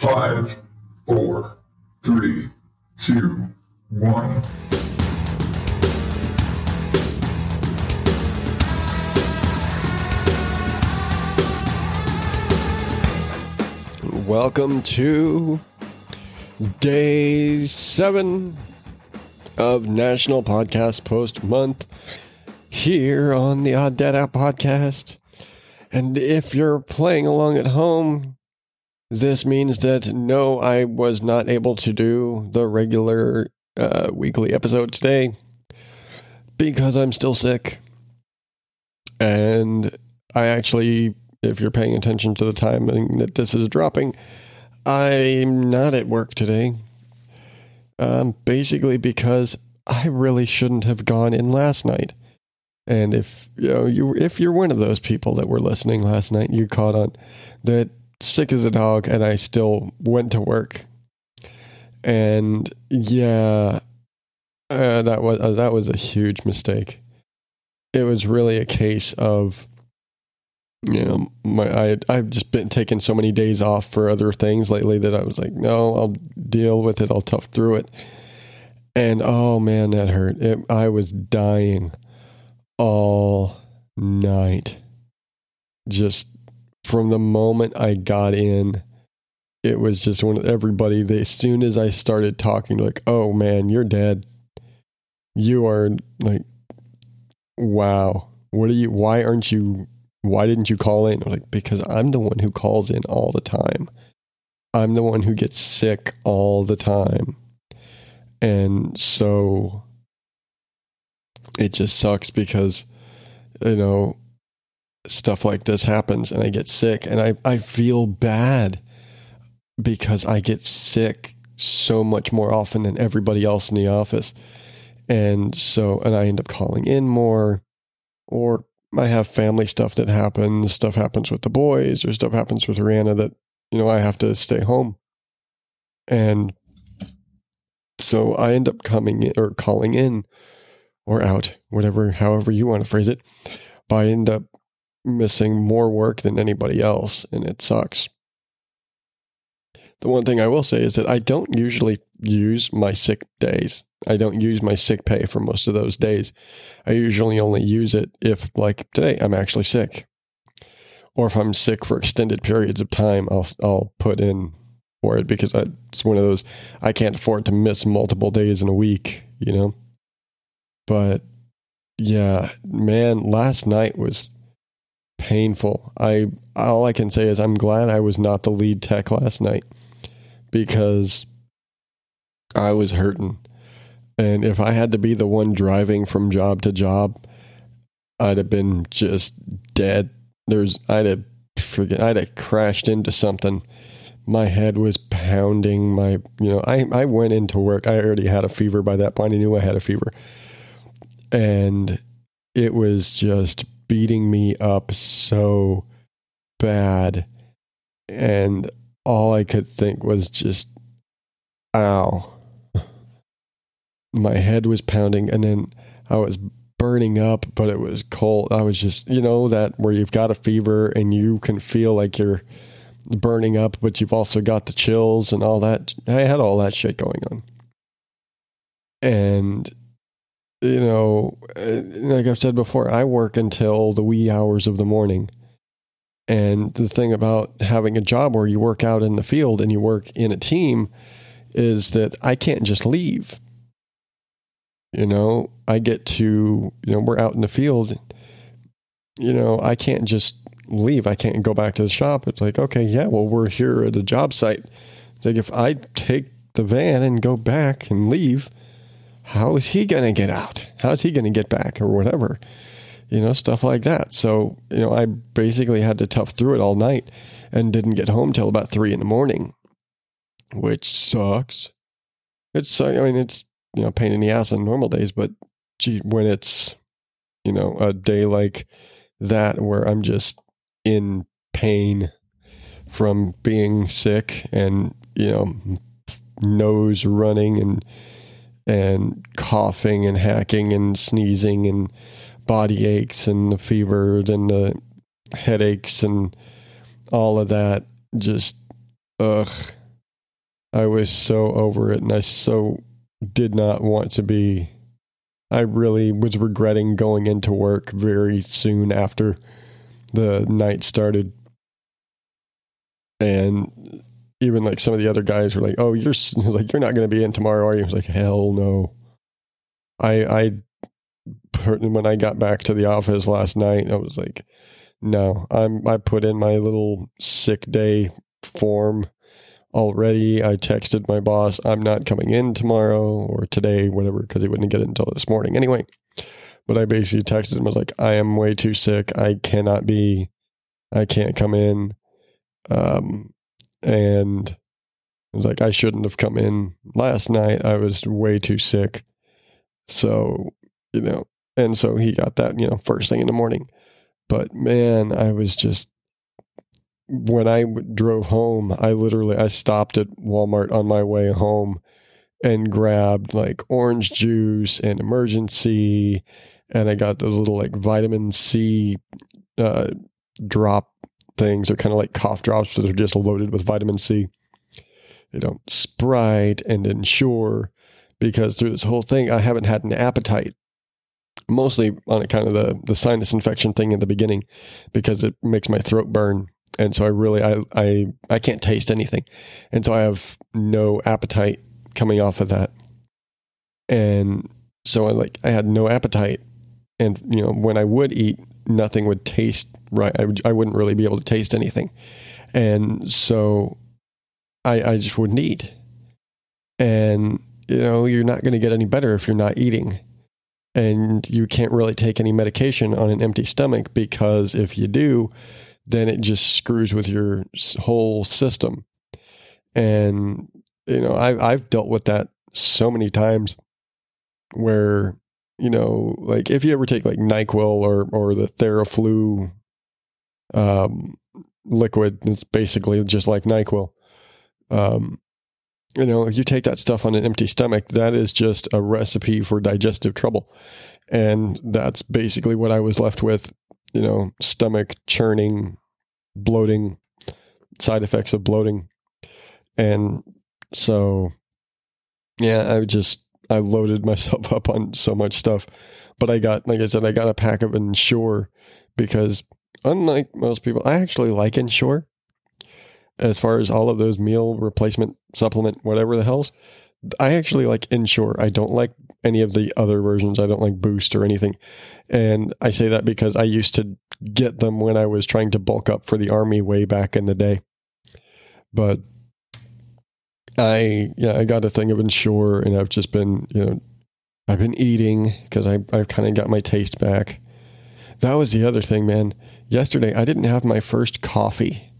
Five, four, three, two, one. Welcome to day seven of National Podcast Post Month here on the Odd Dad Out Podcast. And if you're playing along at home, this means that no, I was not able to do the regular uh, weekly episode today because I'm still sick. And I actually, if you're paying attention to the timing that this is dropping, I'm not at work today. Um, basically because I really shouldn't have gone in last night. And if you know you if you're one of those people that were listening last night, you caught on that sick as a dog, and I still went to work. And yeah, uh, that was uh, that was a huge mistake. It was really a case of you know my I I've just been taking so many days off for other things lately that I was like, no, I'll deal with it. I'll tough through it. And oh man, that hurt. It, I was dying all night. Just from the moment I got in, it was just when everybody, they, as soon as I started talking, like, oh man, you're dead. You are like, wow. What are you, why aren't you, why didn't you call in? I'm like, because I'm the one who calls in all the time. I'm the one who gets sick all the time. And so it just sucks because, you know, stuff like this happens and I get sick and I, I feel bad because I get sick so much more often than everybody else in the office. And so, and I end up calling in more or I have family stuff that happens. Stuff happens with the boys or stuff happens with Rihanna that, you know, I have to stay home. And so I end up coming in or calling in or out, whatever, however you want to phrase it. But I end up missing more work than anybody else, and it sucks. The one thing I will say is that I don't usually use my sick days. I don't use my sick pay for most of those days. I usually only use it if, like today, I'm actually sick, or if I'm sick for extended periods of time. I'll I'll put in for it because I, it's one of those I can't afford to miss multiple days in a week. You know, but yeah, man, last night was painful. I all I can say is I'm glad I was not the lead tech last night because I was hurting. And if I had to be the one driving from job to job, I'd have been just dead. There's I'd have forget I'd have crashed into something. My head was pounding. My you know I I went into work. I already had a fever by that point. I knew I had a fever, and it was just beating me up so bad. And all I could think was just, ow. My head was pounding, and then I was burning up, but it was cold. I was just, you know, that where you've got a fever and you can feel like you're burning up, but you've also got the chills and all that. I had all that shit going on. And you know, uh, like I've said before, I work until the wee hours of the morning. And the thing about having a job where you work out in the field and you work in a team is that I can't just leave. You know, I get to, you know, we're out in the field. You know, I can't just leave. I can't go back to the shop. It's like, okay, yeah, well, we're here at a job site. It's like if I take the van and go back and leave, how is he going to get out? How is he going to get back or whatever? You know, stuff like that. So, you know, I basically had to tough through it all night and didn't get home till about three in the morning, which sucks. It's, I mean, it's, you know, pain in the ass on normal days, but gee, when it's, you know, a day like that where I'm just in pain from being sick and, you know, nose running and, and coughing and hacking and sneezing and body aches and the fever and the headaches and all of that. just, ugh. I was so over it and I so did not want to be. I really was regretting going into work very soon after the night started. And even like some of the other guys were like, "Oh, you're like you're not going to be in tomorrow, are you?" I was like, "Hell no." I I when I got back to the office last night, I was like, "No, I'm I put in my little sick day form already. I texted my boss, I'm not coming in tomorrow or today, whatever, because he wouldn't get it until this morning anyway. But I basically texted him, I was like, I am way too sick. I cannot be, I can't come in. Um, and I was like, I shouldn't have come in last night. I was way too sick. So, you know, and so he got that, you know, first thing in the morning. But man, I was just when I drove home, I literally I stopped at Walmart on my way home and grabbed like orange juice and Emergen-C, and I got those little like vitamin C uh, drop things. They're kind of like cough drops, but they're just loaded with vitamin C. You know, Sprite and Ensure, because through this whole thing, I haven't had an appetite. Mostly on account of the the sinus infection thing in the beginning, because it makes my throat burn and so I really I I I can't taste anything, and so I have no appetite coming off of that, and so I like I had no appetite, and you know when I would eat, nothing would taste right. I would, I wouldn't really be able to taste anything, and so I I just wouldn't eat, and you know you're not going to get any better if you're not eating. And you can't really take any medication on an empty stomach because if you do, then it just screws with your whole system. And you know, I've I've dealt with that so many times where you know, like if you ever take like Nyquil or or the Theraflu um, liquid, it's basically just like Nyquil. Um, you know, if you take that stuff on an empty stomach, that is just a recipe for digestive trouble. And that's basically what I was left with you know, stomach churning, bloating, side effects of bloating. And so, yeah, I just, I loaded myself up on so much stuff. But I got, like I said, I got a pack of Ensure because unlike most people, I actually like Ensure as far as all of those meal replacement supplement, whatever the hell's. I actually like Ensure. I don't like any of the other versions. I don't like Boost or anything. And I say that because I used to get them when I was trying to bulk up for the army way back in the day. But I yeah, I got a thing of Ensure and I've just been, you know, I've been eating because I I've kind of got my taste back. That was the other thing, man. Yesterday I didn't have my first coffee.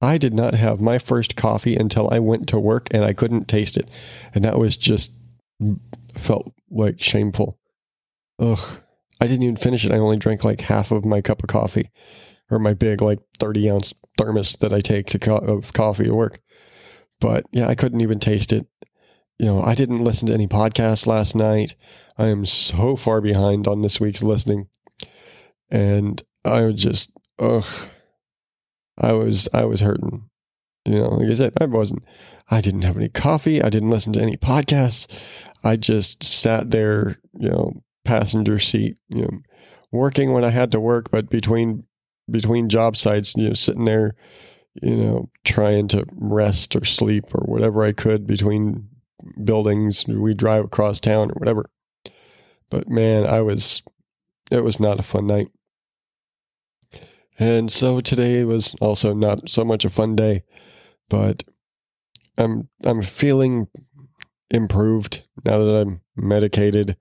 I did not have my first coffee until I went to work and I couldn't taste it. And that was just felt like shameful. Ugh. I didn't even finish it. I only drank like half of my cup of coffee or my big like 30 ounce thermos that I take to co- of coffee to work. But yeah, I couldn't even taste it. You know, I didn't listen to any podcasts last night. I am so far behind on this week's listening. And I was just, ugh. I was I was hurting. You know, like I said, I wasn't I didn't have any coffee. I didn't listen to any podcasts. I just sat there, you know, passenger seat, you know, working when I had to work, but between between job sites, you know, sitting there, you know, trying to rest or sleep or whatever I could between buildings. We drive across town or whatever. But man, I was it was not a fun night. And so today was also not so much a fun day, but I'm I'm feeling improved now that I'm medicated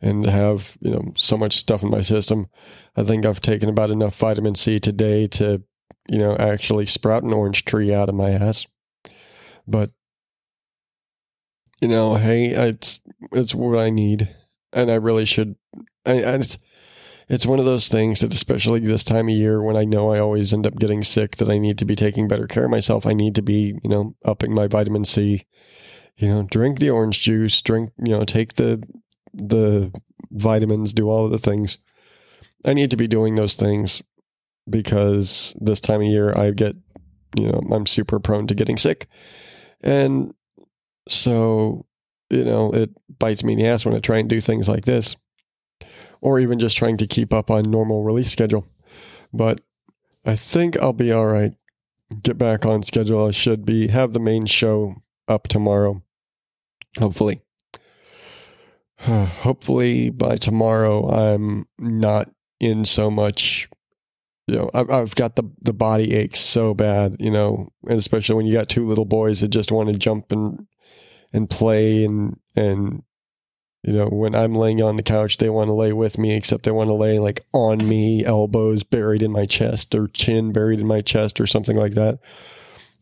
and have, you know, so much stuff in my system. I think I've taken about enough vitamin C today to, you know, actually sprout an orange tree out of my ass. But you know, hey, it's it's what I need, and I really should. I, I it's it's one of those things that, especially this time of year when I know I always end up getting sick, that I need to be taking better care of myself. I need to be, you know, upping my vitamin C. You know, drink the orange juice, drink, you know, take the the vitamins, do all of the things. I need to be doing those things because this time of year I get you know, I'm super prone to getting sick. And so, you know, it bites me in the ass when I try and do things like this, or even just trying to keep up on normal release schedule. But I think I'll be all right. Get back on schedule. I should be have the main show up tomorrow. Hopefully. Hopefully by tomorrow I'm not in so much you know, I've, I've got the, the body aches so bad, you know, and especially when you got two little boys that just want to jump and, and play and, and, you know, when I'm laying on the couch, they want to lay with me, except they want to lay like on me, elbows buried in my chest or chin buried in my chest or something like that.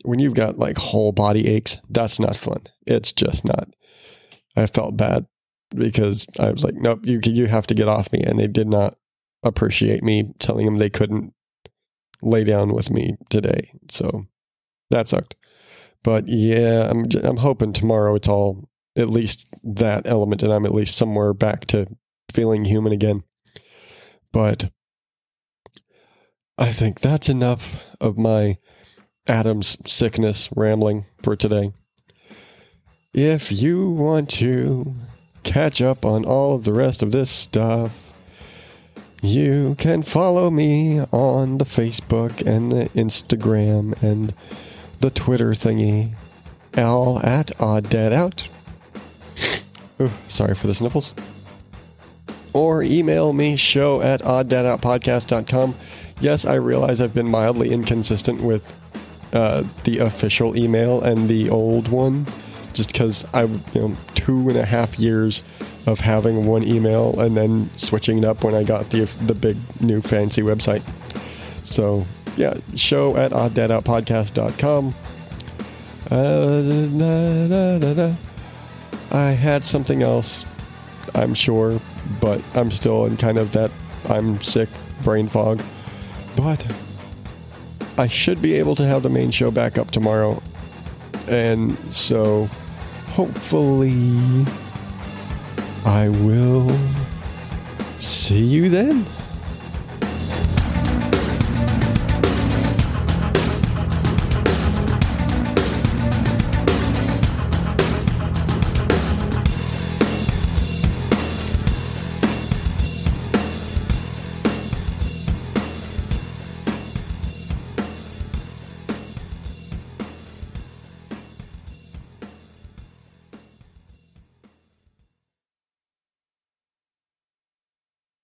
When you've got like whole body aches, that's not fun. It's just not. I felt bad because I was like, nope, you you have to get off me, and they did not appreciate me telling them they couldn't lay down with me today. So that sucked. But yeah, I'm I'm hoping tomorrow it's all at least that element and I'm at least somewhere back to feeling human again. But I think that's enough of my Adam's sickness rambling for today. If you want to catch up on all of the rest of this stuff, you can follow me on the Facebook and the Instagram and the Twitter thingy, all at Odd Dad Out. Ooh, sorry for the sniffles. Or email me, show at odddadoutpodcast.com. Yes, I realize I've been mildly inconsistent with uh, the official email and the old one, just because I, you know, two and a half years of having one email and then switching it up when I got the the big new fancy website. So yeah, show at odddadoutpodcast.com. Uh, da, da, da, I had something else, I'm sure, but I'm still in kind of that I'm sick brain fog. But I should be able to have the main show back up tomorrow. And so hopefully I will see you then.